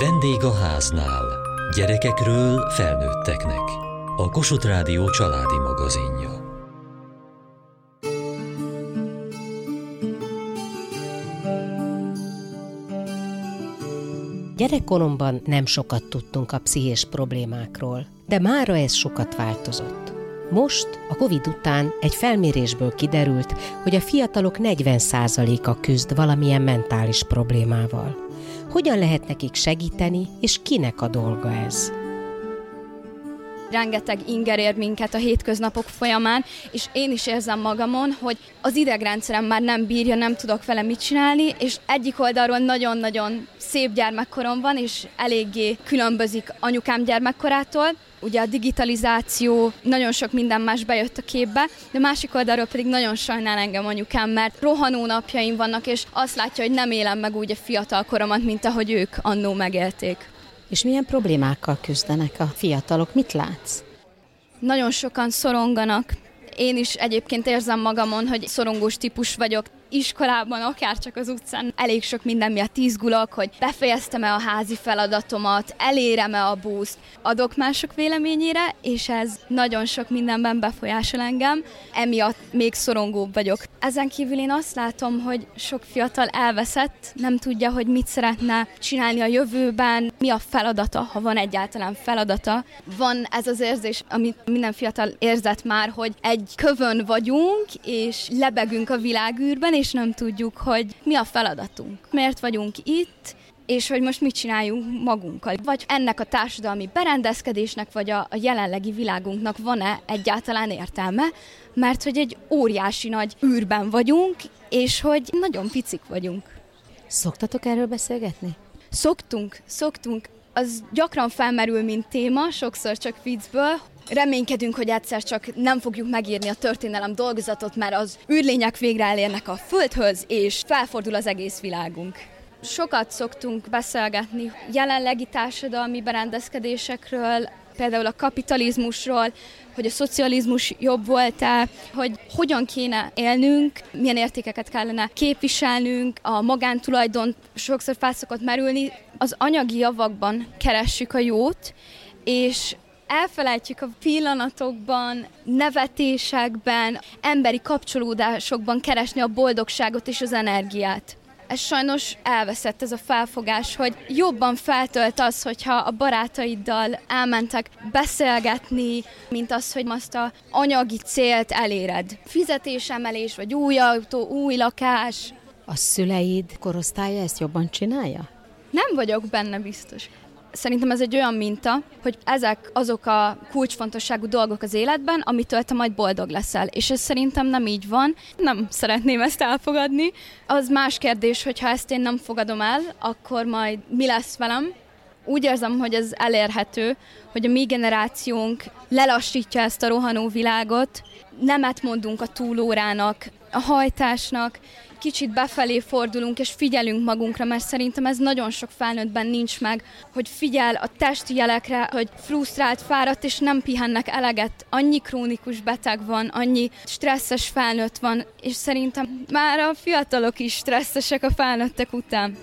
Vendég a háznál. Gyerekekről felnőtteknek. A Kossuth Rádió családi magazinja. Gyerekkoromban nem sokat tudtunk a pszichés problémákról, de mára ez sokat változott. Most, a Covid után egy felmérésből kiderült, hogy a fiatalok 40%-a küzd valamilyen mentális problémával. Hogyan lehet nekik segíteni, és kinek a dolga ez? rengeteg inger ér minket a hétköznapok folyamán, és én is érzem magamon, hogy az idegrendszerem már nem bírja, nem tudok vele mit csinálni, és egyik oldalról nagyon-nagyon szép gyermekkorom van, és eléggé különbözik anyukám gyermekkorától, ugye a digitalizáció, nagyon sok minden más bejött a képbe, de másik oldalról pedig nagyon sajnál engem anyukám, mert rohanó napjaim vannak, és azt látja, hogy nem élem meg úgy a fiatal koromat, mint ahogy ők annó megélték. És milyen problémákkal küzdenek a fiatalok? Mit látsz? Nagyon sokan szoronganak. Én is egyébként érzem magamon, hogy szorongós típus vagyok iskolában, akár csak az utcán. Elég sok minden miatt izgulok, hogy befejeztem-e a házi feladatomat, elérem-e a búzt, adok mások véleményére, és ez nagyon sok mindenben befolyásol engem, emiatt még szorongóbb vagyok. Ezen kívül én azt látom, hogy sok fiatal elveszett, nem tudja, hogy mit szeretne csinálni a jövőben, mi a feladata, ha van egyáltalán feladata. Van ez az érzés, amit minden fiatal érzett már, hogy egy kövön vagyunk, és lebegünk a világűrben, és nem tudjuk, hogy mi a feladatunk. Miért vagyunk itt, és hogy most mit csináljunk magunkkal. Vagy ennek a társadalmi berendezkedésnek, vagy a, a jelenlegi világunknak van-e egyáltalán értelme, mert hogy egy óriási nagy űrben vagyunk, és hogy nagyon picik vagyunk. Szoktatok erről beszélgetni? Szoktunk, szoktunk. Az gyakran felmerül, mint téma, sokszor csak viccből, Reménykedünk, hogy egyszer csak nem fogjuk megírni a történelem dolgozatot, mert az űrlények végre elérnek a Földhöz, és felfordul az egész világunk. Sokat szoktunk beszélgetni jelenlegi társadalmi berendezkedésekről, például a kapitalizmusról, hogy a szocializmus jobb volt-e, hogy hogyan kéne élnünk, milyen értékeket kellene képviselnünk, a magántulajdon sokszor felszokott merülni. Az anyagi javakban keressük a jót, és elfelejtjük a pillanatokban, nevetésekben, emberi kapcsolódásokban keresni a boldogságot és az energiát. Ez sajnos elveszett ez a felfogás, hogy jobban feltölt az, hogyha a barátaiddal elmentek beszélgetni, mint az, hogy azt a anyagi célt eléred. Fizetésemelés, vagy új autó, új lakás. A szüleid korosztálya ezt jobban csinálja? Nem vagyok benne biztos szerintem ez egy olyan minta, hogy ezek azok a kulcsfontosságú dolgok az életben, amitől te majd boldog leszel. És ez szerintem nem így van. Nem szeretném ezt elfogadni. Az más kérdés, hogy ha ezt én nem fogadom el, akkor majd mi lesz velem, úgy érzem, hogy ez elérhető, hogy a mi generációnk lelassítja ezt a rohanó világot, nemet mondunk a túlórának, a hajtásnak, kicsit befelé fordulunk és figyelünk magunkra, mert szerintem ez nagyon sok felnőttben nincs meg, hogy figyel a testi jelekre, hogy frusztrált, fáradt, és nem pihennek eleget. Annyi krónikus beteg van, annyi stresszes felnőtt van, és szerintem már a fiatalok is stresszesek a felnőttek után.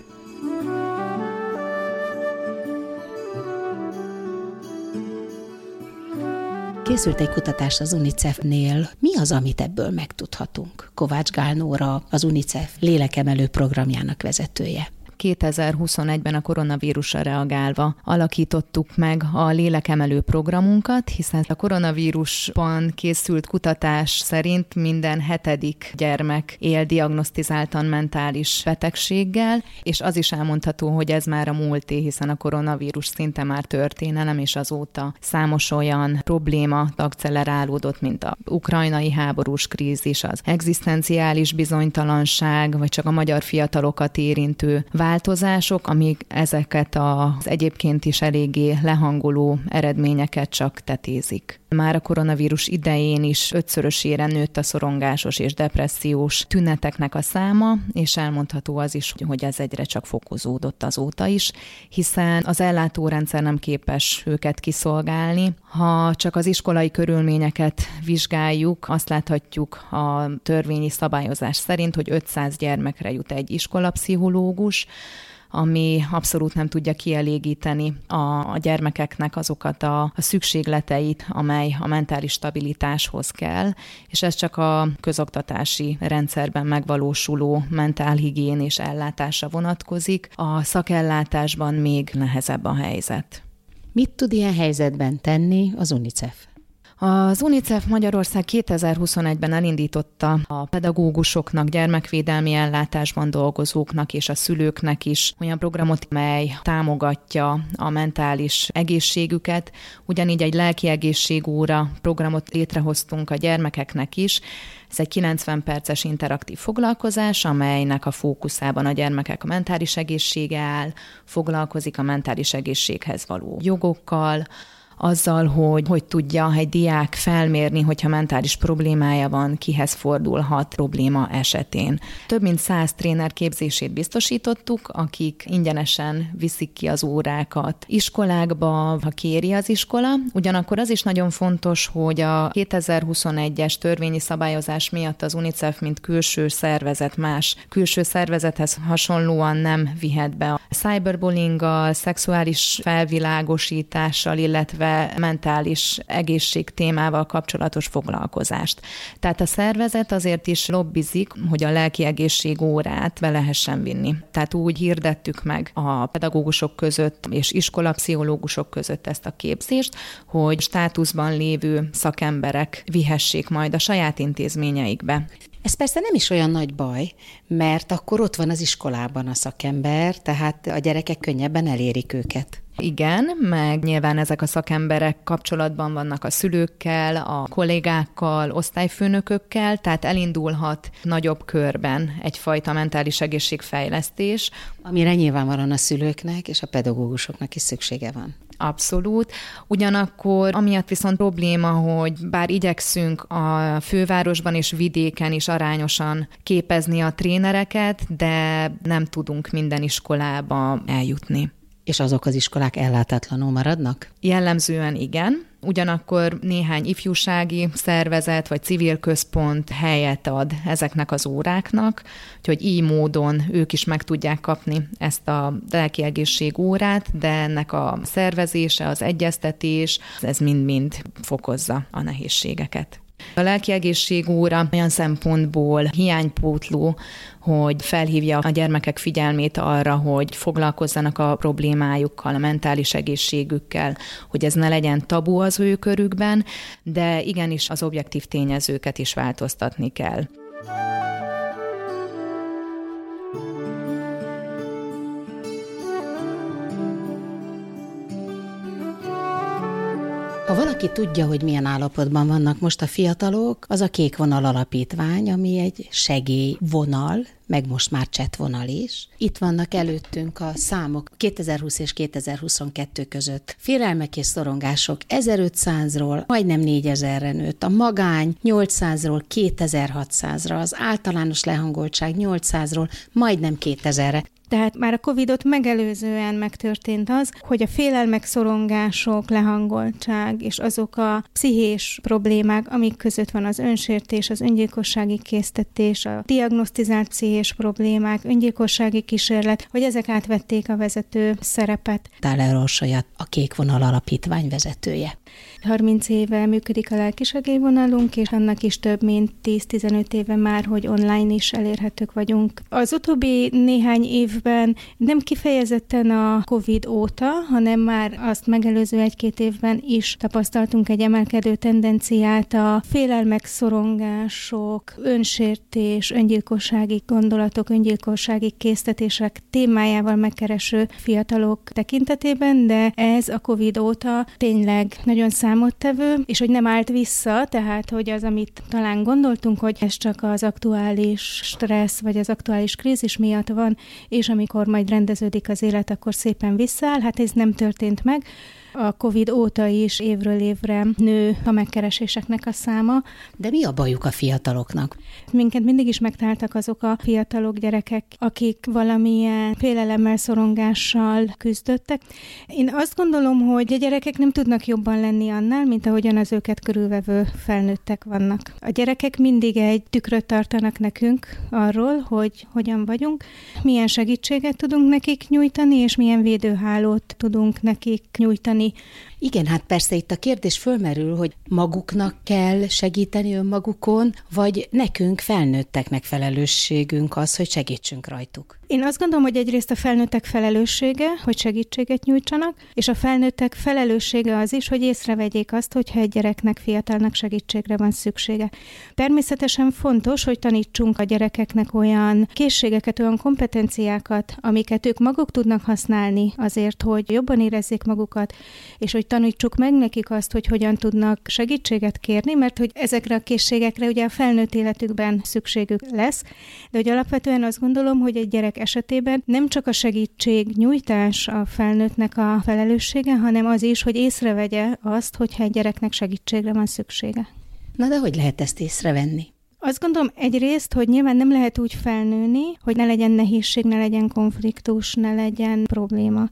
Készült egy kutatás az UNICEF-nél. Mi az, amit ebből megtudhatunk? Kovács Gálnóra, az UNICEF lélekemelő programjának vezetője. 2021-ben a koronavírusra reagálva alakítottuk meg a lélekemelő programunkat, hiszen a koronavírusban készült kutatás szerint minden hetedik gyermek él diagnosztizáltan mentális betegséggel, és az is elmondható, hogy ez már a múlté, hiszen a koronavírus szinte már történelem, és azóta számos olyan probléma akcelerálódott, mint a ukrajnai háborús krízis, az egzisztenciális bizonytalanság, vagy csak a magyar fiatalokat érintő változások, amik ezeket az egyébként is eléggé lehangoló eredményeket csak tetézik. Már a koronavírus idején is ötszörösére nőtt a szorongásos és depressziós tüneteknek a száma, és elmondható az is, hogy ez egyre csak fokozódott azóta is, hiszen az ellátórendszer nem képes őket kiszolgálni. Ha csak az iskolai körülményeket vizsgáljuk, azt láthatjuk a törvényi szabályozás szerint, hogy 500 gyermekre jut egy iskolapszichológus, ami abszolút nem tudja kielégíteni a, gyermekeknek azokat a, szükségleteit, amely a mentális stabilitáshoz kell, és ez csak a közoktatási rendszerben megvalósuló mentálhigién és ellátása vonatkozik. A szakellátásban még nehezebb a helyzet. Mit tud ilyen helyzetben tenni az UNICEF? Az UNICEF Magyarország 2021-ben elindította a pedagógusoknak, gyermekvédelmi ellátásban dolgozóknak és a szülőknek is olyan programot, mely támogatja a mentális egészségüket. Ugyanígy egy lelki egészségóra programot létrehoztunk a gyermekeknek is. Ez egy 90 perces interaktív foglalkozás, amelynek a fókuszában a gyermekek a mentális egészsége áll, foglalkozik a mentális egészséghez való jogokkal, azzal, hogy hogy tudja egy diák felmérni, hogyha mentális problémája van, kihez fordulhat probléma esetén. Több mint száz tréner képzését biztosítottuk, akik ingyenesen viszik ki az órákat iskolákba, ha kéri az iskola. Ugyanakkor az is nagyon fontos, hogy a 2021-es törvényi szabályozás miatt az UNICEF, mint külső szervezet más külső szervezethez hasonlóan nem vihet be a cyberbullyinggal, szexuális felvilágosítással, illetve illetve mentális egészség témával kapcsolatos foglalkozást. Tehát a szervezet azért is lobbizik, hogy a lelki egészség órát be lehessen vinni. Tehát úgy hirdettük meg a pedagógusok között és iskolapszichológusok között ezt a képzést, hogy státuszban lévő szakemberek vihessék majd a saját intézményeikbe. Ez persze nem is olyan nagy baj, mert akkor ott van az iskolában a szakember, tehát a gyerekek könnyebben elérik őket. Igen, meg nyilván ezek a szakemberek kapcsolatban vannak a szülőkkel, a kollégákkal, osztályfőnökökkel, tehát elindulhat nagyobb körben egyfajta mentális egészségfejlesztés. Amire nyilvánvalóan a szülőknek és a pedagógusoknak is szüksége van. Abszolút. Ugyanakkor amiatt viszont probléma, hogy bár igyekszünk a fővárosban és vidéken is arányosan képezni a trénereket, de nem tudunk minden iskolába eljutni. És azok az iskolák ellátatlanul maradnak? Jellemzően igen. Ugyanakkor néhány ifjúsági szervezet vagy civil központ helyet ad ezeknek az óráknak, úgyhogy így módon ők is meg tudják kapni ezt a lelki órát, de ennek a szervezése, az egyeztetés, ez mind-mind fokozza a nehézségeket. A lelki egészség óra olyan szempontból hiánypótló, hogy felhívja a gyermekek figyelmét arra, hogy foglalkozzanak a problémájukkal, a mentális egészségükkel, hogy ez ne legyen tabu az ő körükben, de igenis az objektív tényezőket is változtatni kell. Ha valaki tudja, hogy milyen állapotban vannak most a fiatalok, az a Kék Vonal Alapítvány, ami egy segélyvonal, meg most már csetvonal is. Itt vannak előttünk a számok 2020 és 2022 között. Félelmek és szorongások 1500-ról majdnem 4000-re nőtt, a magány 800-ról 2600-ra, az általános lehangoltság 800-ról majdnem 2000-re. Tehát már a Covid-ot megelőzően megtörtént az, hogy a félelmek, szorongások, lehangoltság és azok a pszichés problémák, amik között van az önsértés, az öngyilkossági késztetés, a diagnosztizált pszichés problémák, öngyilkossági kísérlet, hogy ezek átvették a vezető szerepet. Táler Orsolyat, a Kék Vonal Alapítvány vezetője. 30 éve működik a lelkisegélyvonalunk, és annak is több mint 10-15 éve már, hogy online is elérhetők vagyunk. Az utóbbi néhány évben nem kifejezetten a COVID óta, hanem már azt megelőző egy-két évben is tapasztaltunk egy emelkedő tendenciát a félelmek, szorongások, önsértés, öngyilkossági gondolatok, öngyilkossági késztetések témájával megkereső fiatalok tekintetében, de ez a COVID óta tényleg nagyon szám számottevő, és hogy nem állt vissza, tehát hogy az, amit talán gondoltunk, hogy ez csak az aktuális stressz, vagy az aktuális krízis miatt van, és amikor majd rendeződik az élet, akkor szépen visszaáll, hát ez nem történt meg, a COVID óta is évről évre nő a megkereséseknek a száma. De mi a bajuk a fiataloknak? Minket mindig is megtaláltak azok a fiatalok, gyerekek, akik valamilyen félelemmel, szorongással küzdöttek. Én azt gondolom, hogy a gyerekek nem tudnak jobban lenni annál, mint ahogyan az őket körülvevő felnőttek vannak. A gyerekek mindig egy tükröt tartanak nekünk arról, hogy hogyan vagyunk, milyen segítséget tudunk nekik nyújtani, és milyen védőhálót tudunk nekik nyújtani. any Igen, hát persze itt a kérdés fölmerül, hogy maguknak kell segíteni önmagukon, vagy nekünk felnőtteknek felelősségünk az, hogy segítsünk rajtuk. Én azt gondolom, hogy egyrészt a felnőttek felelőssége, hogy segítséget nyújtsanak, és a felnőttek felelőssége az is, hogy észrevegyék azt, hogyha egy gyereknek, fiatalnak segítségre van szüksége. Természetesen fontos, hogy tanítsunk a gyerekeknek olyan készségeket, olyan kompetenciákat, amiket ők maguk tudnak használni azért, hogy jobban érezzék magukat, és hogy tanítsuk meg nekik azt, hogy hogyan tudnak segítséget kérni, mert hogy ezekre a készségekre ugye a felnőtt életükben szükségük lesz, de hogy alapvetően azt gondolom, hogy egy gyerek esetében nem csak a segítség nyújtás a felnőttnek a felelőssége, hanem az is, hogy észrevegye azt, hogyha egy gyereknek segítségre van szüksége. Na de hogy lehet ezt észrevenni? Azt gondolom egyrészt, hogy nyilván nem lehet úgy felnőni, hogy ne legyen nehézség, ne legyen konfliktus, ne legyen probléma.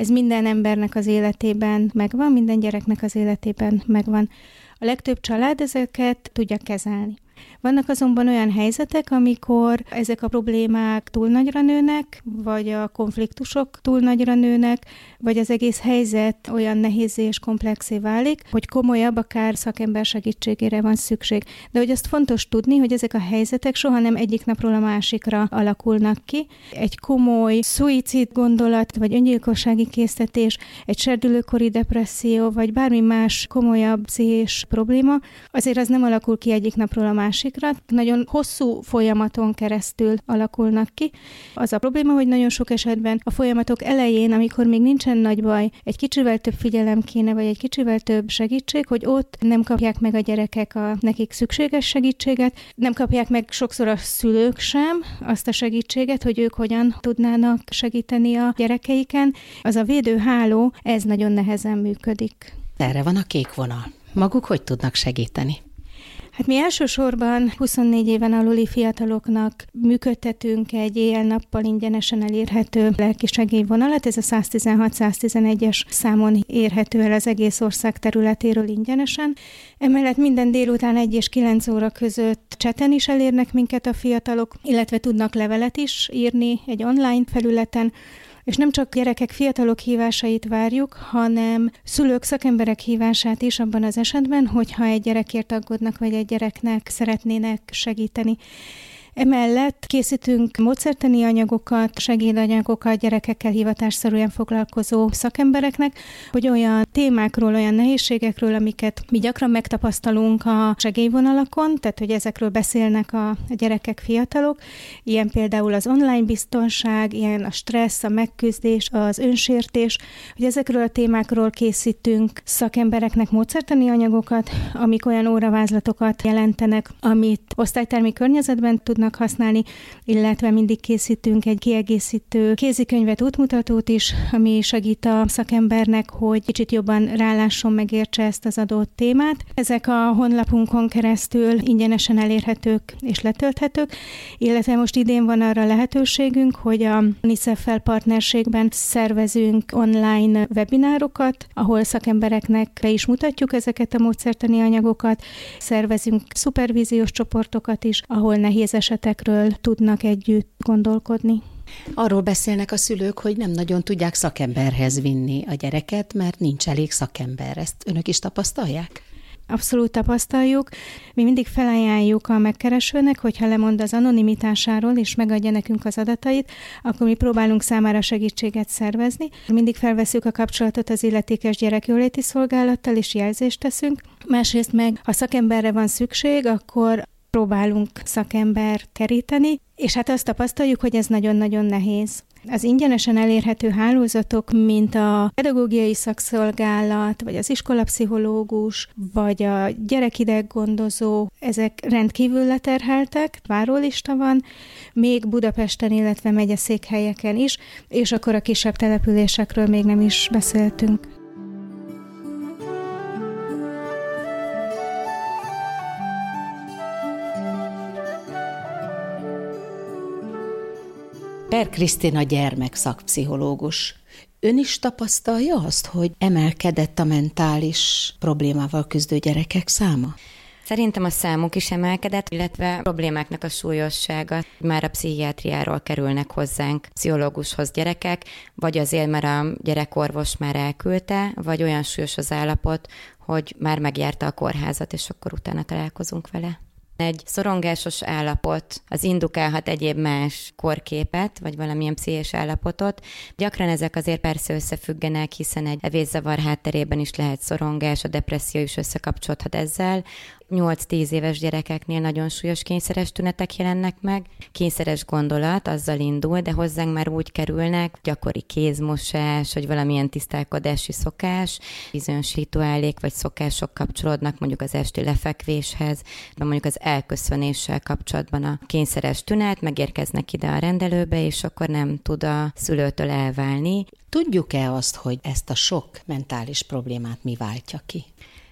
Ez minden embernek az életében megvan, minden gyereknek az életében megvan. A legtöbb család ezeket tudja kezelni. Vannak azonban olyan helyzetek, amikor ezek a problémák túl nagyra nőnek, vagy a konfliktusok túl nagyra nőnek, vagy az egész helyzet olyan nehéz és komplexé válik, hogy komolyabb, akár szakember segítségére van szükség. De hogy azt fontos tudni, hogy ezek a helyzetek soha nem egyik napról a másikra alakulnak ki. Egy komoly szuicid gondolat, vagy öngyilkossági késztetés, egy serdülőkori depresszió, vagy bármi más komolyabb pszichés probléma, azért az nem alakul ki egyik napról a másikra, másikra, nagyon hosszú folyamaton keresztül alakulnak ki. Az a probléma, hogy nagyon sok esetben a folyamatok elején, amikor még nincsen nagy baj, egy kicsivel több figyelem kéne, vagy egy kicsivel több segítség, hogy ott nem kapják meg a gyerekek a nekik szükséges segítséget, nem kapják meg sokszor a szülők sem azt a segítséget, hogy ők hogyan tudnának segíteni a gyerekeiken. Az a védőháló, ez nagyon nehezen működik. Erre van a kék vonal. Maguk hogy tudnak segíteni? Hát mi elsősorban 24 éven aluli fiataloknak működtetünk egy éjjel-nappal ingyenesen elérhető lelkisegélyvonalat. Ez a 116-111-es számon érhető el az egész ország területéről ingyenesen. Emellett minden délután 1 és 9 óra között cseten is elérnek minket a fiatalok, illetve tudnak levelet is írni egy online felületen, és nem csak gyerekek, fiatalok hívásait várjuk, hanem szülők, szakemberek hívását is abban az esetben, hogyha egy gyerekért aggódnak, vagy egy gyereknek szeretnének segíteni. Emellett készítünk módszertani anyagokat, segédanyagokat gyerekekkel hivatásszerűen foglalkozó szakembereknek, hogy olyan témákról, olyan nehézségekről, amiket mi gyakran megtapasztalunk a segélyvonalakon, tehát hogy ezekről beszélnek a gyerekek, fiatalok, ilyen például az online biztonság, ilyen a stressz, a megküzdés, az önsértés, hogy ezekről a témákról készítünk szakembereknek módszertani anyagokat, amik olyan óravázlatokat jelentenek, amit osztálytermi környezetben tudnak tudnak használni, illetve mindig készítünk egy kiegészítő kézikönyvet, útmutatót is, ami segít a szakembernek, hogy kicsit jobban rálásson, megértse ezt az adott témát. Ezek a honlapunkon keresztül ingyenesen elérhetők és letölthetők, illetve most idén van arra lehetőségünk, hogy a UNICEF-fel partnerségben szervezünk online webinárokat, ahol szakembereknek be is mutatjuk ezeket a módszertani anyagokat, szervezünk szupervíziós csoportokat is, ahol nehéz esetekről tudnak együtt gondolkodni. Arról beszélnek a szülők, hogy nem nagyon tudják szakemberhez vinni a gyereket, mert nincs elég szakember. Ezt önök is tapasztalják? Abszolút tapasztaljuk. Mi mindig felajánljuk a megkeresőnek, hogyha lemond az anonimitásáról és megadja nekünk az adatait, akkor mi próbálunk számára segítséget szervezni. Mindig felveszünk a kapcsolatot az illetékes gyerekjóléti szolgálattal, és jelzést teszünk. Másrészt meg, ha szakemberre van szükség, akkor próbálunk szakember keríteni, és hát azt tapasztaljuk, hogy ez nagyon-nagyon nehéz. Az ingyenesen elérhető hálózatok, mint a pedagógiai szakszolgálat, vagy az iskolapszichológus, vagy a gyerekideggondozó, ezek rendkívül leterheltek, várólista van, még Budapesten, illetve megyeszékhelyeken is, és akkor a kisebb településekről még nem is beszéltünk. Per Krisztina gyermek szakpszichológus. Ön is tapasztalja azt, hogy emelkedett a mentális problémával küzdő gyerekek száma? Szerintem a számuk is emelkedett, illetve a problémáknak a súlyossága. Már a pszichiátriáról kerülnek hozzánk pszichológushoz gyerekek, vagy azért, mert a gyerekorvos már elküldte, vagy olyan súlyos az állapot, hogy már megjárta a kórházat, és akkor utána találkozunk vele. Egy szorongásos állapot az indukálhat egyéb más korképet, vagy valamilyen pszichés állapotot. Gyakran ezek azért persze összefüggenek, hiszen egy evészavar hátterében is lehet szorongás, a depresszió is összekapcsolódhat ezzel. 8-10 éves gyerekeknél nagyon súlyos kényszeres tünetek jelennek meg. Kényszeres gondolat azzal indul, de hozzánk már úgy kerülnek, gyakori kézmosás, vagy valamilyen tisztálkodási szokás, bizonyos rituálék vagy szokások kapcsolódnak mondjuk az esti lefekvéshez, vagy mondjuk az elköszönéssel kapcsolatban a kényszeres tünet, megérkeznek ide a rendelőbe, és akkor nem tud a szülőtől elválni. Tudjuk-e azt, hogy ezt a sok mentális problémát mi váltja ki?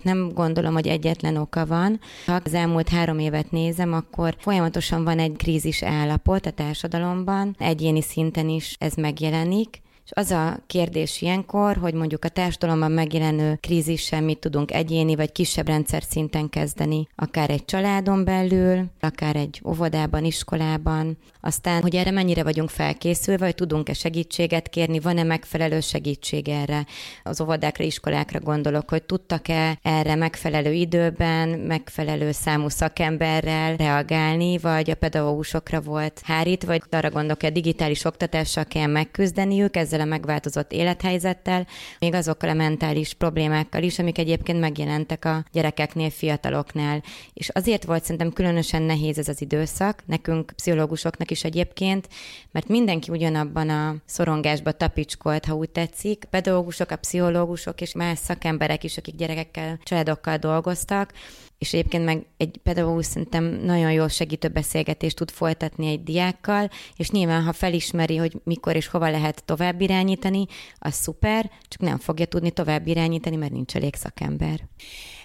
Nem gondolom, hogy egyetlen oka van. Ha az elmúlt három évet nézem, akkor folyamatosan van egy krízis állapot a társadalomban, egyéni szinten is ez megjelenik, és az a kérdés ilyenkor, hogy mondjuk a társadalomban megjelenő krízissel mit tudunk egyéni vagy kisebb rendszer szinten kezdeni, akár egy családon belül, akár egy óvodában, iskolában, aztán, hogy erre mennyire vagyunk felkészülve, hogy tudunk-e segítséget kérni, van-e megfelelő segítség erre. Az óvodákra, iskolákra gondolok, hogy tudtak-e erre megfelelő időben, megfelelő számú szakemberrel reagálni, vagy a pedagógusokra volt hárít, vagy arra gondolok, hogy a digitális oktatással kell megküzdeniük ezzel a megváltozott élethelyzettel, még azokkal a mentális problémákkal is, amik egyébként megjelentek a gyerekeknél, fiataloknál. És azért volt szerintem különösen nehéz ez az időszak, nekünk pszichológusoknak is egyébként, mert mindenki ugyanabban a szorongásba tapicskolt, ha úgy tetszik. Pedagógusok, a pszichológusok és más szakemberek is, akik gyerekekkel, családokkal dolgoztak, és egyébként meg egy pedagógus szerintem nagyon jól segítő beszélgetést tud folytatni egy diákkal, és nyilván, ha felismeri, hogy mikor és hova lehet tovább irányítani, az szuper, csak nem fogja tudni tovább irányítani, mert nincs elég szakember.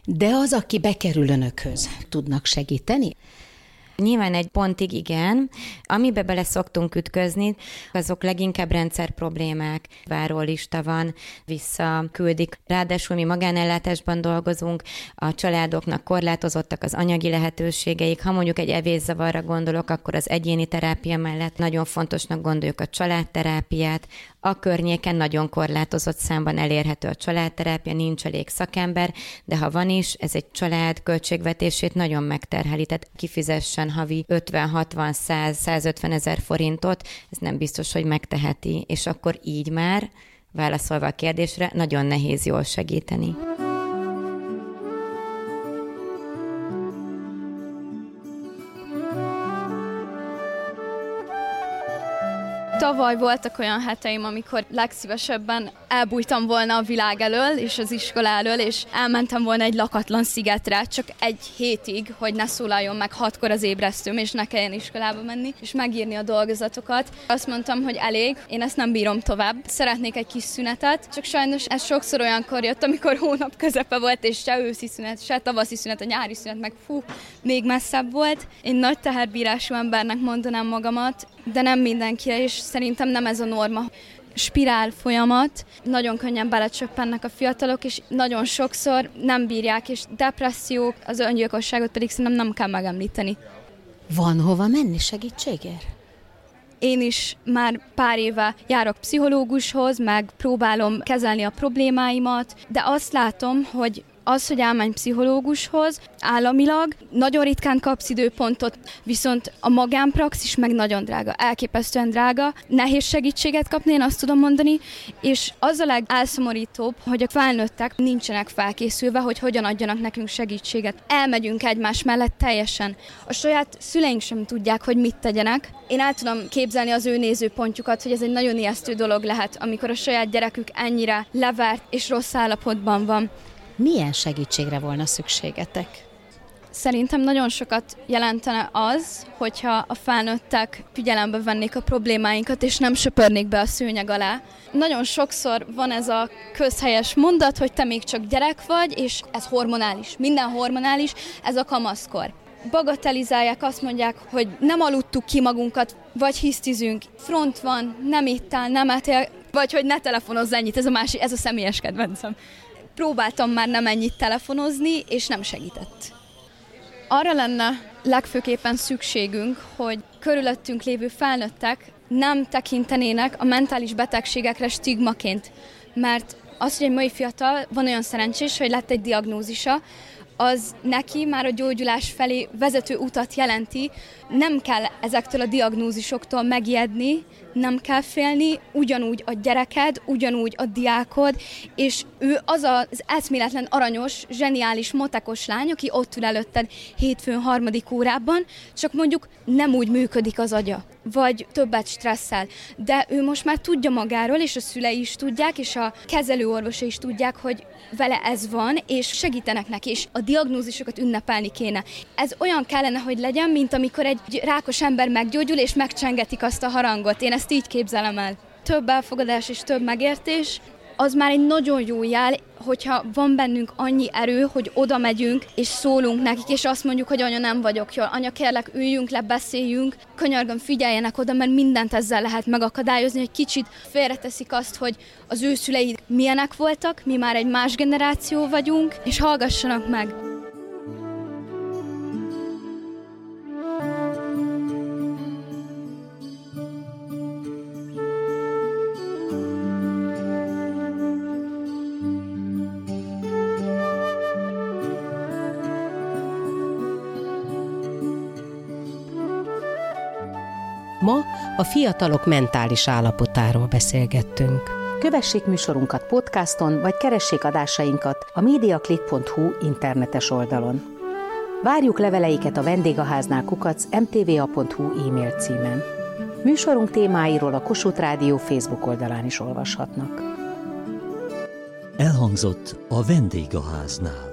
De az, aki bekerül önökhöz, tudnak segíteni? Nyilván egy pontig igen. Amibe bele szoktunk ütközni, azok leginkább rendszer problémák. Várólista van, visszaküldik. Ráadásul mi magánellátásban dolgozunk, a családoknak korlátozottak az anyagi lehetőségeik. Ha mondjuk egy evészavarra gondolok, akkor az egyéni terápia mellett nagyon fontosnak gondoljuk a családterápiát, a környéken nagyon korlátozott számban elérhető a családterápia, nincs elég szakember, de ha van is, ez egy család költségvetését nagyon megterheli, tehát kifizessen havi 50-60-100-150 ezer forintot, ez nem biztos, hogy megteheti, és akkor így már, válaszolva a kérdésre, nagyon nehéz jól segíteni. Tavaly voltak olyan heteim, amikor legszívesebben elbújtam volna a világ elől és az iskola elől, és elmentem volna egy lakatlan szigetre, csak egy hétig, hogy ne szólaljon meg hatkor az ébresztőm, és ne kelljen iskolába menni, és megírni a dolgozatokat. Azt mondtam, hogy elég, én ezt nem bírom tovább. Szeretnék egy kis szünetet, csak sajnos ez sokszor olyankor jött, amikor hónap közepe volt, és se őszi szünet, se tavaszi szünet, a nyári szünet, meg fú, még messzebb volt. Én nagy teherbírású embernek mondanám magamat, de nem mindenkire, és szerintem nem ez a norma spirál folyamat, nagyon könnyen belecsöppennek a fiatalok, és nagyon sokszor nem bírják, és depressziók, az öngyilkosságot pedig szerintem nem kell megemlíteni. Van hova menni segítségért? Én is már pár éve járok pszichológushoz, meg próbálom kezelni a problémáimat, de azt látom, hogy az, hogy elmenj pszichológushoz, államilag nagyon ritkán kapsz időpontot, viszont a magánpraxis meg nagyon drága, elképesztően drága, nehéz segítséget kapni, én azt tudom mondani, és az a legelszomorítóbb, hogy a felnőttek nincsenek felkészülve, hogy hogyan adjanak nekünk segítséget. Elmegyünk egymás mellett teljesen. A saját szüleink sem tudják, hogy mit tegyenek. Én el tudom képzelni az ő nézőpontjukat, hogy ez egy nagyon ijesztő dolog lehet, amikor a saját gyerekük ennyire levert és rossz állapotban van. Milyen segítségre volna szükségetek? Szerintem nagyon sokat jelentene az, hogyha a felnőttek figyelembe vennék a problémáinkat, és nem söpörnék be a szőnyeg alá. Nagyon sokszor van ez a közhelyes mondat, hogy te még csak gyerek vagy, és ez hormonális, minden hormonális, ez a kamaszkor. bagatelizálják, azt mondják, hogy nem aludtuk ki magunkat, vagy hisztizünk, front van, nem ittál, nem ettél, vagy hogy ne telefonozz ennyit, ez a másik, ez a személyes kedvencem. Próbáltam már nem ennyit telefonozni, és nem segített. Arra lenne legfőképpen szükségünk, hogy körülöttünk lévő felnőttek nem tekintenének a mentális betegségekre stigmaként, mert az, hogy egy mai fiatal van olyan szerencsés, hogy lett egy diagnózisa, az neki már a gyógyulás felé vezető utat jelenti. Nem kell ezektől a diagnózisoktól megijedni, nem kell félni, ugyanúgy a gyereked, ugyanúgy a diákod, és ő az az eszméletlen aranyos, zseniális, motekos lány, aki ott ül előtted hétfőn harmadik órában, csak mondjuk nem úgy működik az agya, vagy többet stresszel. De ő most már tudja magáról, és a szülei is tudják, és a kezelőorvosa is tudják, hogy vele ez van, és segítenek neki, és a diagnózisokat ünnepelni kéne. Ez olyan kellene, hogy legyen, mint amikor egy rákos ember meggyógyul, és megcsengetik azt a harangot. Én ezt így képzelem el. Több elfogadás és több megértés, az már egy nagyon jó jel, hogyha van bennünk annyi erő, hogy oda megyünk, és szólunk nekik, és azt mondjuk, hogy anya nem vagyok jól, anya kérlek üljünk le, beszéljünk, könyörgöm figyeljenek oda, mert mindent ezzel lehet megakadályozni, hogy kicsit félreteszik azt, hogy az ő szülei milyenek voltak, mi már egy más generáció vagyunk, és hallgassanak meg. A fiatalok mentális állapotáról beszélgettünk. Kövessék műsorunkat podcaston, vagy keressék adásainkat a mediaclick.hu internetes oldalon. Várjuk leveleiket a vendégháznál kukac mtva.hu e-mail címen. Műsorunk témáiról a Kossuth Rádió Facebook oldalán is olvashatnak. Elhangzott a vendégháznál.